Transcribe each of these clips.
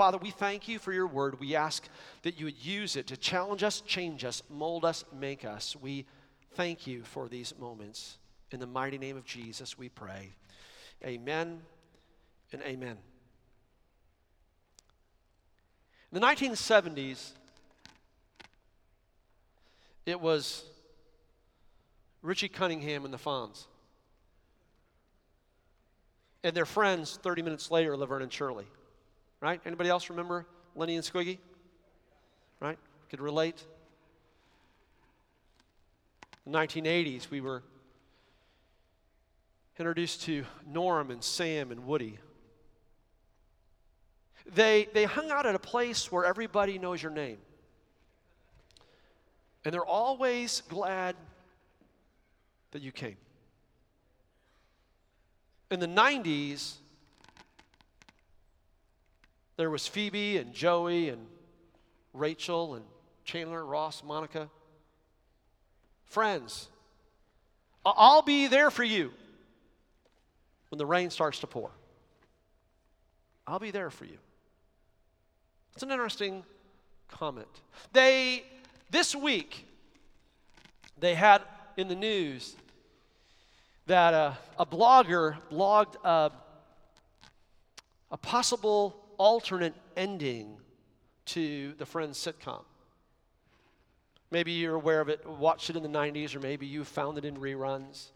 Father, we thank you for your word. We ask that you would use it to challenge us, change us, mold us, make us. We thank you for these moments. In the mighty name of Jesus, we pray. Amen and amen. In the 1970s, it was Richie Cunningham and the Fonz. And their friends 30 minutes later, Laverne and Shirley. Right? Anybody else remember Lenny and Squiggy? Right? Could relate. In the 1980s, we were introduced to Norm and Sam and Woody. They, they hung out at a place where everybody knows your name. And they're always glad that you came. In the 90s, there was Phoebe and Joey and Rachel and Chandler, Ross, Monica. Friends, I'll be there for you when the rain starts to pour. I'll be there for you. It's an interesting comment. They, this week, they had in the news that uh, a blogger blogged uh, a possible alternate ending to the Friends sitcom. Maybe you're aware of it, watched it in the 90s, or maybe you found it in reruns.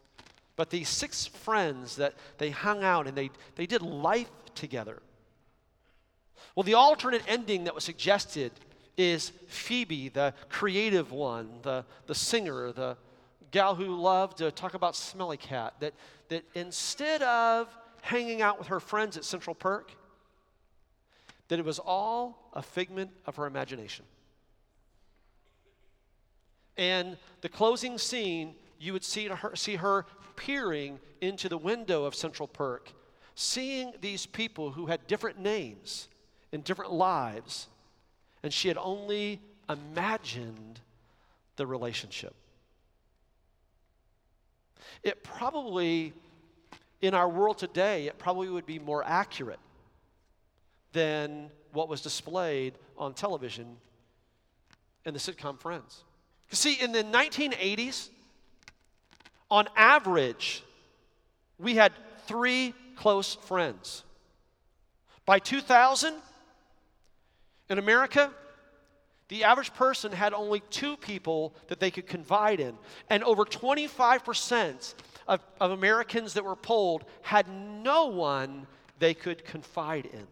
But these six friends that they hung out and they, they did life together. Well, the alternate ending that was suggested is Phoebe, the creative one, the, the singer, the gal who loved to talk about Smelly Cat, that, that instead of hanging out with her friends at Central Perk, that it was all a figment of her imagination. And the closing scene, you would see her, see her peering into the window of Central Perk, seeing these people who had different names and different lives, and she had only imagined the relationship. It probably, in our world today, it probably would be more accurate than what was displayed on television in the sitcom Friends. You see, in the 1980s, on average, we had three close friends. By 2000, in America, the average person had only two people that they could confide in. And over 25% of, of Americans that were polled had no one they could confide in.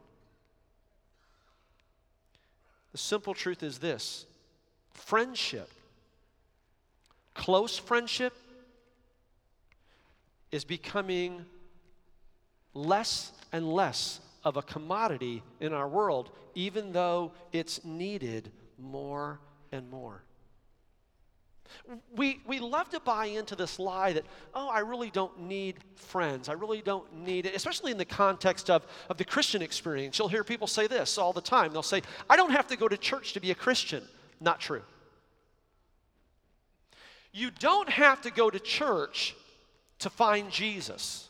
The simple truth is this friendship, close friendship, is becoming less and less of a commodity in our world, even though it's needed more and more. We, we love to buy into this lie that, oh, I really don't need friends. I really don't need it, especially in the context of, of the Christian experience. You'll hear people say this all the time. They'll say, I don't have to go to church to be a Christian. Not true. You don't have to go to church to find Jesus.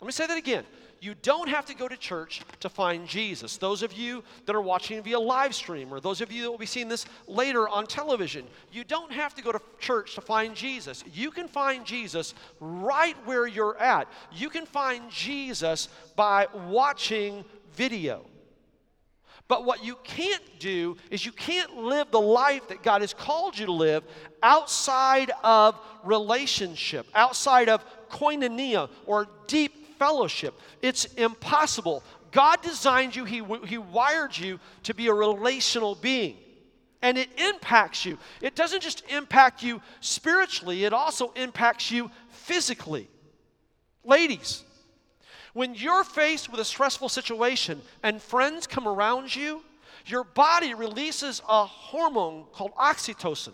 Let me say that again you don't have to go to church to find Jesus. Those of you that are watching via live stream, or those of you that will be seeing this later on television, you don't have to go to church to find Jesus. You can find Jesus right where you're at. You can find Jesus by watching video. But what you can't do is you can't live the life that God has called you to live outside of relationship, outside of koinonia or deep fellowship. It's impossible. God designed you, He, he wired you to be a relational being. And it impacts you. It doesn't just impact you spiritually, it also impacts you physically. Ladies, when you're faced with a stressful situation and friends come around you, your body releases a hormone called oxytocin.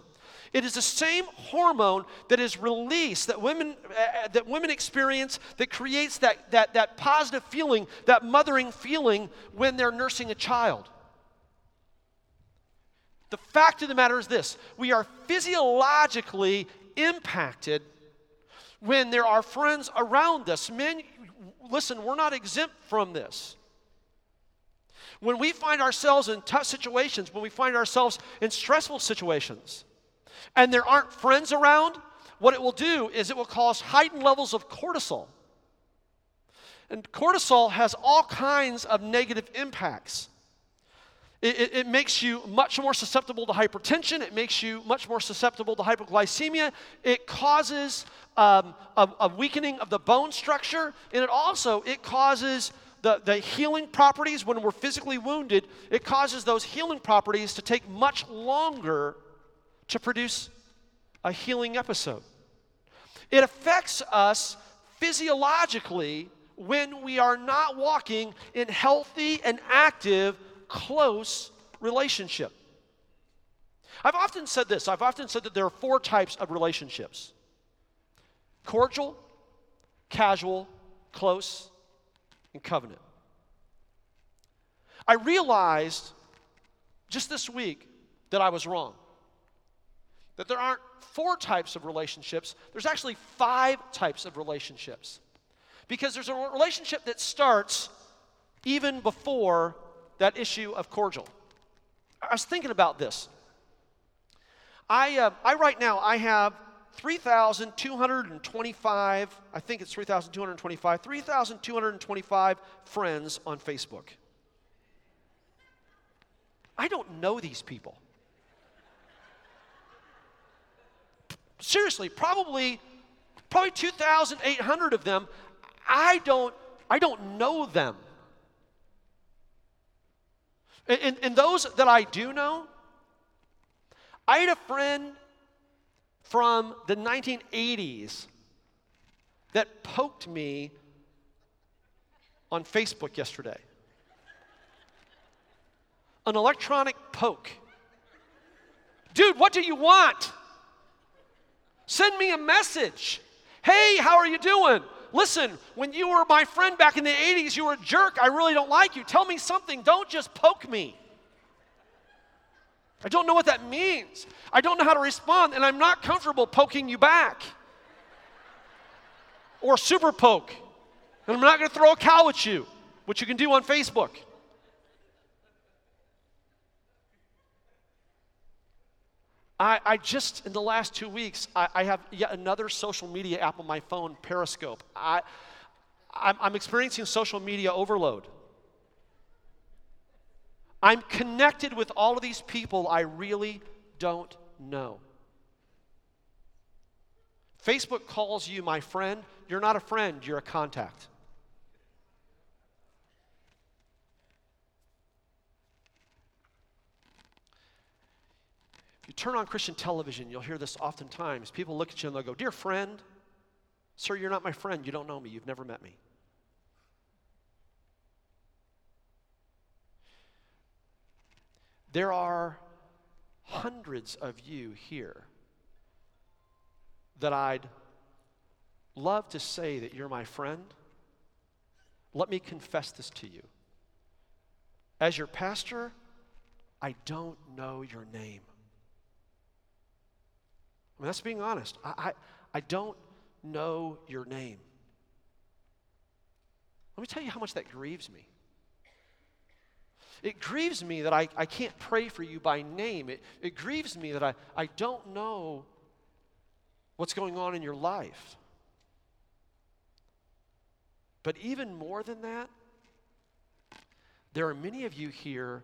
It is the same hormone that is released that women, uh, that women experience that creates that, that, that positive feeling, that mothering feeling when they're nursing a child. The fact of the matter is this we are physiologically impacted when there are friends around us. Men, listen, we're not exempt from this. When we find ourselves in tough situations, when we find ourselves in stressful situations, and there aren't friends around, what it will do is it will cause heightened levels of cortisol. And cortisol has all kinds of negative impacts. It, it, it, makes you much more susceptible to hypertension. It makes you much more susceptible to hypoglycemia. It causes um, a, a, weakening of the bone structure, and it also it causes the, the healing properties when we're physically wounded. It causes those healing properties to take much longer to produce a healing episode. It affects us physiologically when we are not walking in healthy and active close relationship. I've often said this I've often said that there are four types of relationships cordial, casual, close, and covenant. I realized just this week that I was wrong. That there aren't four types of relationships, there's actually five types of relationships. Because there's a relationship that starts even before that issue of cordial. I was thinking about this. I, uh, I right now, I have 3,225, I think it's 3,225, 3,225 friends on Facebook. I don't know these people. Seriously, probably probably 2,800 of them, I don't I don't know them. And, and those that I do know, I had a friend from the 1980s that poked me on Facebook yesterday. An electronic poke. Dude, what do you want? Send me a message. Hey, how are you doing? Listen, when you were my friend back in the 80s, you were a jerk. I really don't like you. Tell me something. Don't just poke me. I don't know what that means. I don't know how to respond, and I'm not comfortable poking you back or super poke. And I'm not going to throw a cow at you, which you can do on Facebook. I, I, just, in the last two weeks, I, I, have yet another social media app on my phone, Periscope. I, I'm, I'm experiencing social media overload. I'm connected with all of these people I really don't know. Facebook calls you my friend. You're not a friend, you're a contact. If you turn on Christian television, you'll hear this oftentimes. People look at you and they'll go, Dear friend, sir, you're not my friend. You don't know me. You've never met me. There are hundreds of you here that I'd love to say that you're my friend. Let me confess this to you. As your pastor, I don't know your name. That's being honest. I, I, I don't know your name. Let me tell you how much that grieves me. It grieves me that I, I can't pray for you by name. It, it grieves me that I, I don't know what's going on in your life. But even more than that, there are many of you here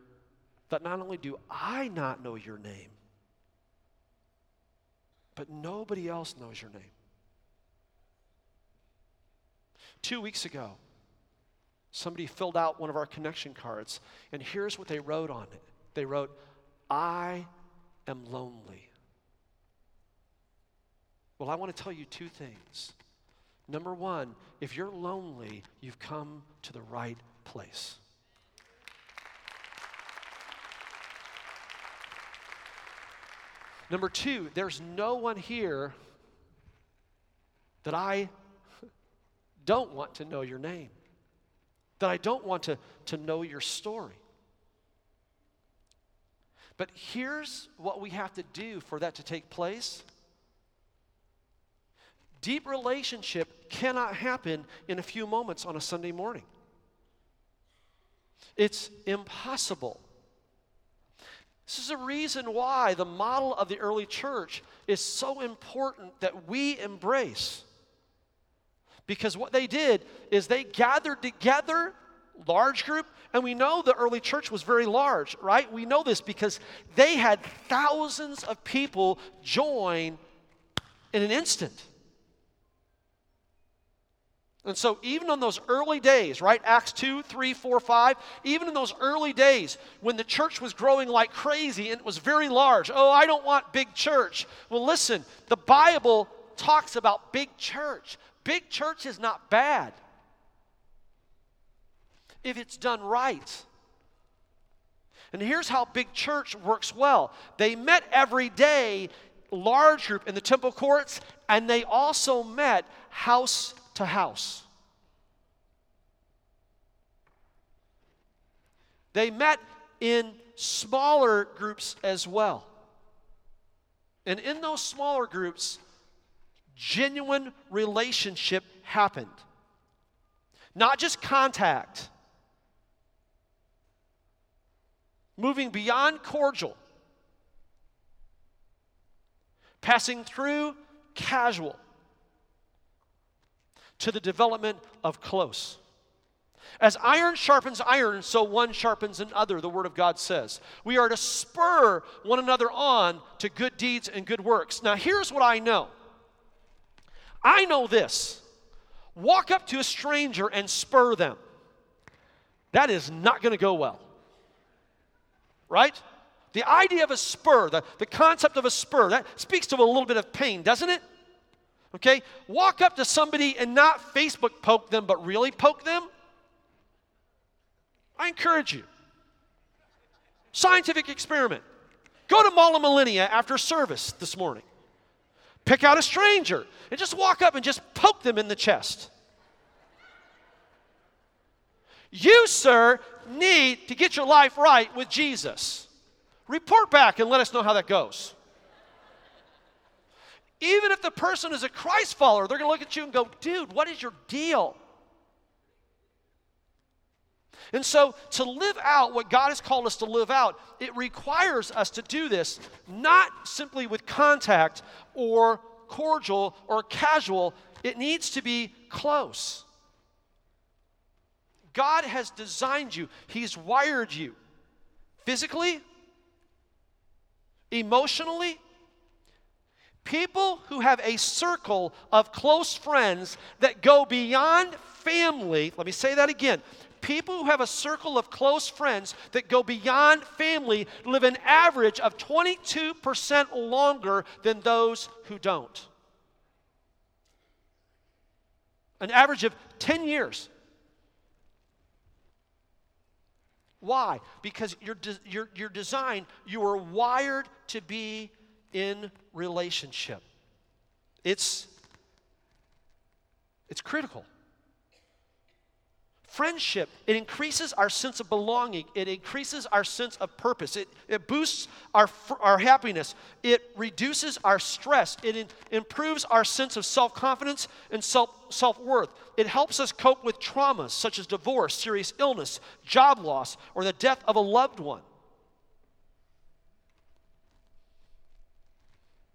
that not only do I not know your name, but nobody else knows your name. Two weeks ago, somebody filled out one of our connection cards, and here's what they wrote on it they wrote, I am lonely. Well, I want to tell you two things. Number one, if you're lonely, you've come to the right place. Number two, there's no one here that I don't want to know your name, that I don't want to, to know your story. But here's what we have to do for that to take place. Deep relationship cannot happen in a few moments on a Sunday morning. It's impossible. This is a reason why the model of the early church is so important that we embrace. Because what they did is they gathered together, large group, and we know the early church was very large, right? We know this because they had thousands of people join in an instant. And so, even on those early days, right? Acts 2, 3, 4, 5, even in those early days when the church was growing like crazy and it was very large, oh, I don't want big church. Well, listen, the Bible talks about big church. Big church is not bad if it's done right. And here's how big church works well they met every day, large group in the temple courts, and they also met house to house. They met in smaller groups as well. And in those smaller groups, genuine relationship happened. Not just contact, moving beyond cordial, passing through casual to the development of close. As iron sharpens iron, so one sharpens another, the Word of God says. We are to spur one another on to good deeds and good works. Now, here's what I know I know this walk up to a stranger and spur them. That is not going to go well. Right? The idea of a spur, the, the concept of a spur, that speaks to a little bit of pain, doesn't it? Okay? Walk up to somebody and not Facebook poke them, but really poke them. I encourage you. Scientific experiment. Go to Mall of Millenia after service this morning. Pick out a stranger and just walk up and just poke them in the chest. You, sir, need to get your life right with Jesus. Report back and let us know how that goes. Even if the person is a Christ follower, they're going to look at you and go, dude, what is your deal? And so, to live out what God has called us to live out, it requires us to do this not simply with contact or cordial or casual, it needs to be close. God has designed you, He's wired you physically, emotionally, People who have a circle of close friends that go beyond family, let me say that again. People who have a circle of close friends that go beyond family live an average of 22% longer than those who don't. An average of 10 years. Why? Because you're, de- you're, you're designed, you are wired to be in relationship. It's, it's critical. Friendship, it increases our sense of belonging. It increases our sense of purpose. It, it boosts our, our happiness. It reduces our stress. It in, improves our sense of self confidence and self worth. It helps us cope with traumas such as divorce, serious illness, job loss, or the death of a loved one.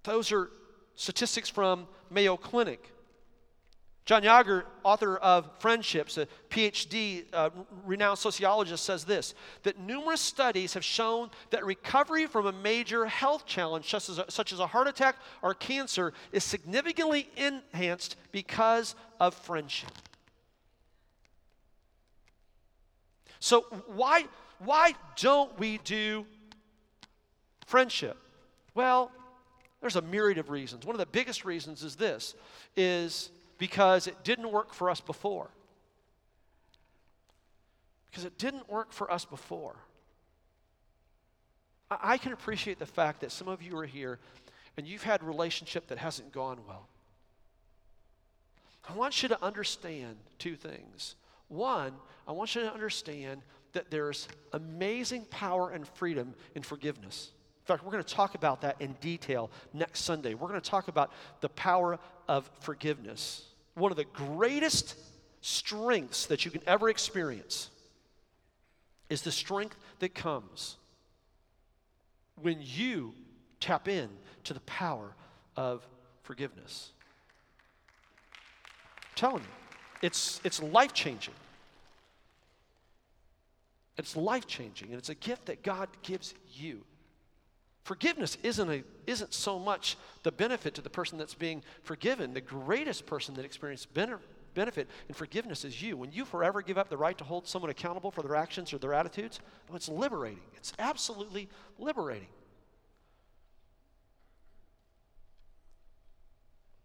Those are statistics from Mayo Clinic. John Yager, author of Friendships, a PhD, uh, renowned sociologist, says this that numerous studies have shown that recovery from a major health challenge, such as a, such as a heart attack or cancer, is significantly enhanced because of friendship. So, why, why don't we do friendship? Well, there's a myriad of reasons. One of the biggest reasons is this is because it didn't work for us before. Because it didn't work for us before. I, I can appreciate the fact that some of you are here and you've had relationship that hasn't gone well. I want you to understand two things. One, I want you to understand that there's amazing power and freedom in forgiveness. In fact, we're going to talk about that in detail next Sunday. We're going to talk about the power of forgiveness, one of the greatest strengths that you can ever experience. is the strength that comes when you tap in to the power of forgiveness. I'm telling you, it's, it's life changing. It's life changing, and it's a gift that God gives you. Forgiveness isn't, a, isn't so much the benefit to the person that's being forgiven. The greatest person that experiences benefit and forgiveness is you. When you forever give up the right to hold someone accountable for their actions or their attitudes, oh, it's liberating. It's absolutely liberating.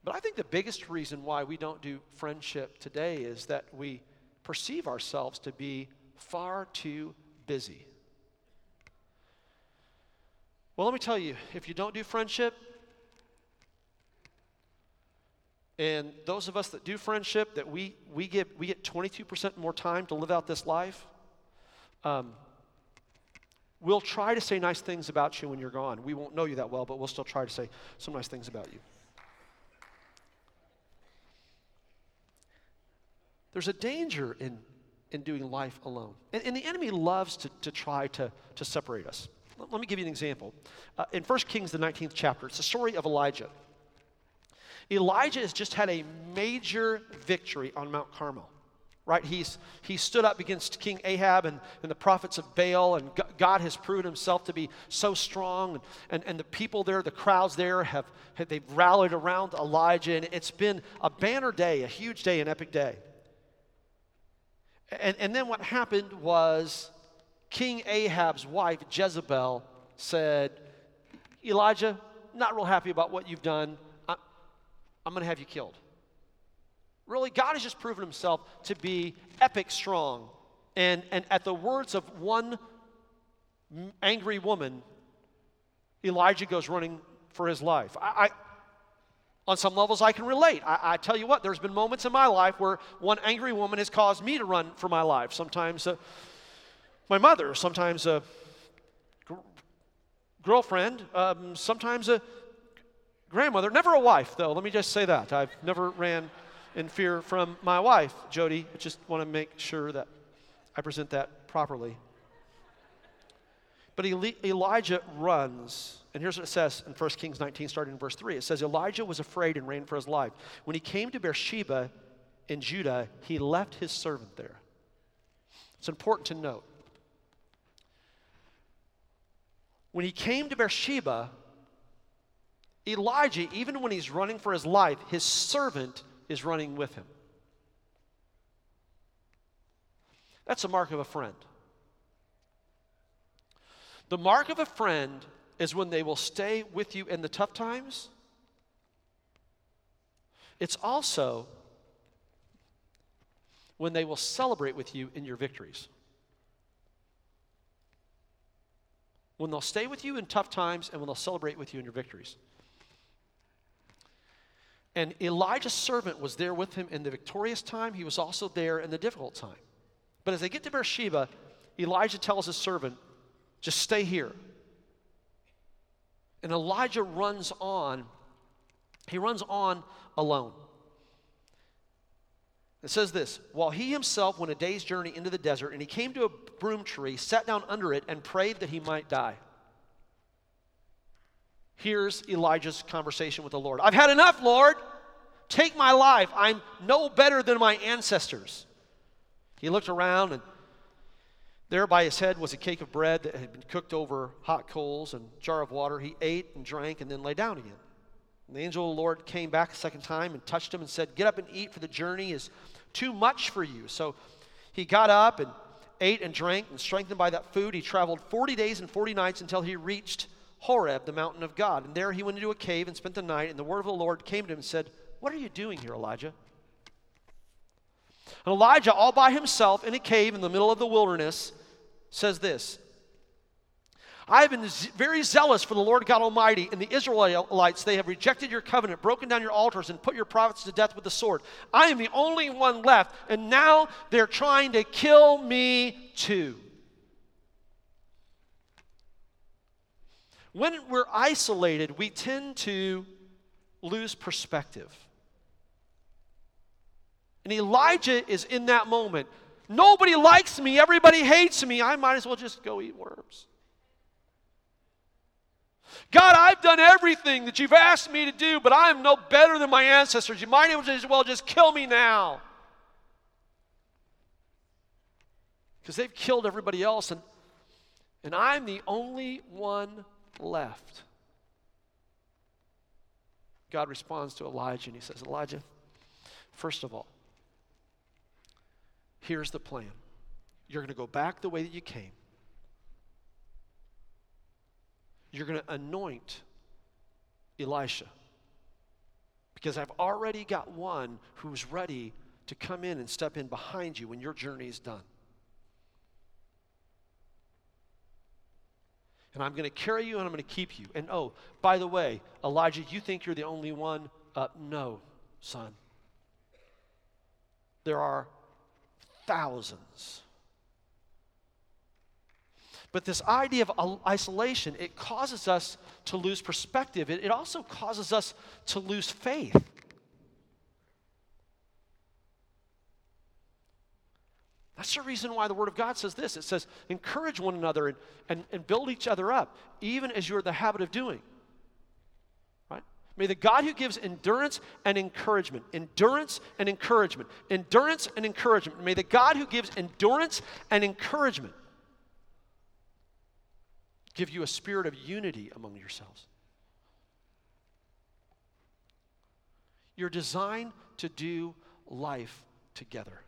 But I think the biggest reason why we don't do friendship today is that we perceive ourselves to be far too busy. Well, let me tell you if you don't do friendship, and those of us that do friendship, that we, we, get, we get 22% more time to live out this life, um, we'll try to say nice things about you when you're gone. We won't know you that well, but we'll still try to say some nice things about you. There's a danger in, in doing life alone. And, and the enemy loves to, to try to, to separate us. Let, me give you an example. Uh, in 1 Kings, the 19th chapter, it's the story of Elijah. Elijah has just had a major victory on Mount Carmel. Right? He's, he stood up against King Ahab and, and the prophets of Baal, and God has proven himself to be so strong. And, and, and the people there, the crowds there, have, have they've rallied around Elijah, and it's been a banner day, a huge day, an epic day. And, and then what happened was King Ahab's wife, Jezebel, said, Elijah, not real happy about what you've done. I'm, I'm going to have you killed. Really, God has just proven himself to be epic strong. And, and at the words of one angry woman, Elijah goes running for his life. I, I on some levels, I can relate. I, I, tell you what, there's been moments in my life where one angry woman has caused me to run for my life. Sometimes uh, my mother, sometimes a gr- girlfriend, um, sometimes a grandmother. Never a wife, though. Let me just say that. I've never ran in fear from my wife, Jody. I just want to make sure that I present that properly. But Elijah runs and here's what it says in 1 Kings 19, starting in verse 3. It says, Elijah was afraid and ran for his life. When he came to Beersheba in Judah, he left his servant there. It's important to note. When he came to Beersheba, Elijah, even when he's running for his life, his servant is running with him. That's a mark of a friend. The mark of a friend is when they will stay with you in the tough times. It's also when they will celebrate with you in your victories. When they'll stay with you in tough times and when they'll celebrate with you in your victories. And Elijah's servant was there with him in the victorious time. He was also there in the difficult time. But as they get to Beersheba, Elijah tells his servant, just stay here. And Elijah runs on. He runs on alone. It says this While he himself went a day's journey into the desert, and he came to a broom tree, sat down under it, and prayed that he might die. Here's Elijah's conversation with the Lord I've had enough, Lord. Take my life. I'm no better than my ancestors. He looked around and there by his head was a cake of bread that had been cooked over hot coals and jar of water. He ate and drank and then lay down again. The angel of the Lord came back a second time and touched him and said, Get up and eat, for the journey is too much for you. So he got up and ate and drank, and strengthened by that food, he traveled 40 days and 40 nights until he reached Horeb, the mountain of God. And there he went into a cave and spent the night. And the word of the Lord came to him and said, What are you doing here, Elijah? And Elijah, all by himself in a cave in the middle of the wilderness, says this I have been very zealous for the Lord God Almighty and the Israelites. They have rejected your covenant, broken down your altars, and put your prophets to death with the sword. I am the only one left, and now they're trying to kill me too. When we're isolated, we tend to lose perspective. And Elijah is in that moment Nobody likes me, everybody hates me. I might as well just go eat worms. God, I've done everything that you've asked me to do, but I am no better than my ancestors. You might as well just kill me now. Because they've killed everybody else, and, and I'm the only one left. God responds to Elijah and he says, Elijah, first of all, here's the plan. You're going to go back the way that you came. You're going to anoint Elisha. Because I've already got one who's ready to come in and step in behind you when your journey is done. And I'm going to carry you and I'm going to keep you. And oh, by the way, Elijah, you think you're the only one? Uh, no, son. There are thousands. But this idea of isolation, it causes us to lose perspective. It, also causes us to lose faith. That's the reason why the Word of God says this. It says, encourage one another and, and, and build each other up, even as you're in the habit of doing. Right? May the God who gives endurance and encouragement, endurance and encouragement, endurance and encouragement, may the God who gives endurance and encouragement give you a spirit of unity among yourselves. You're designed to do life together.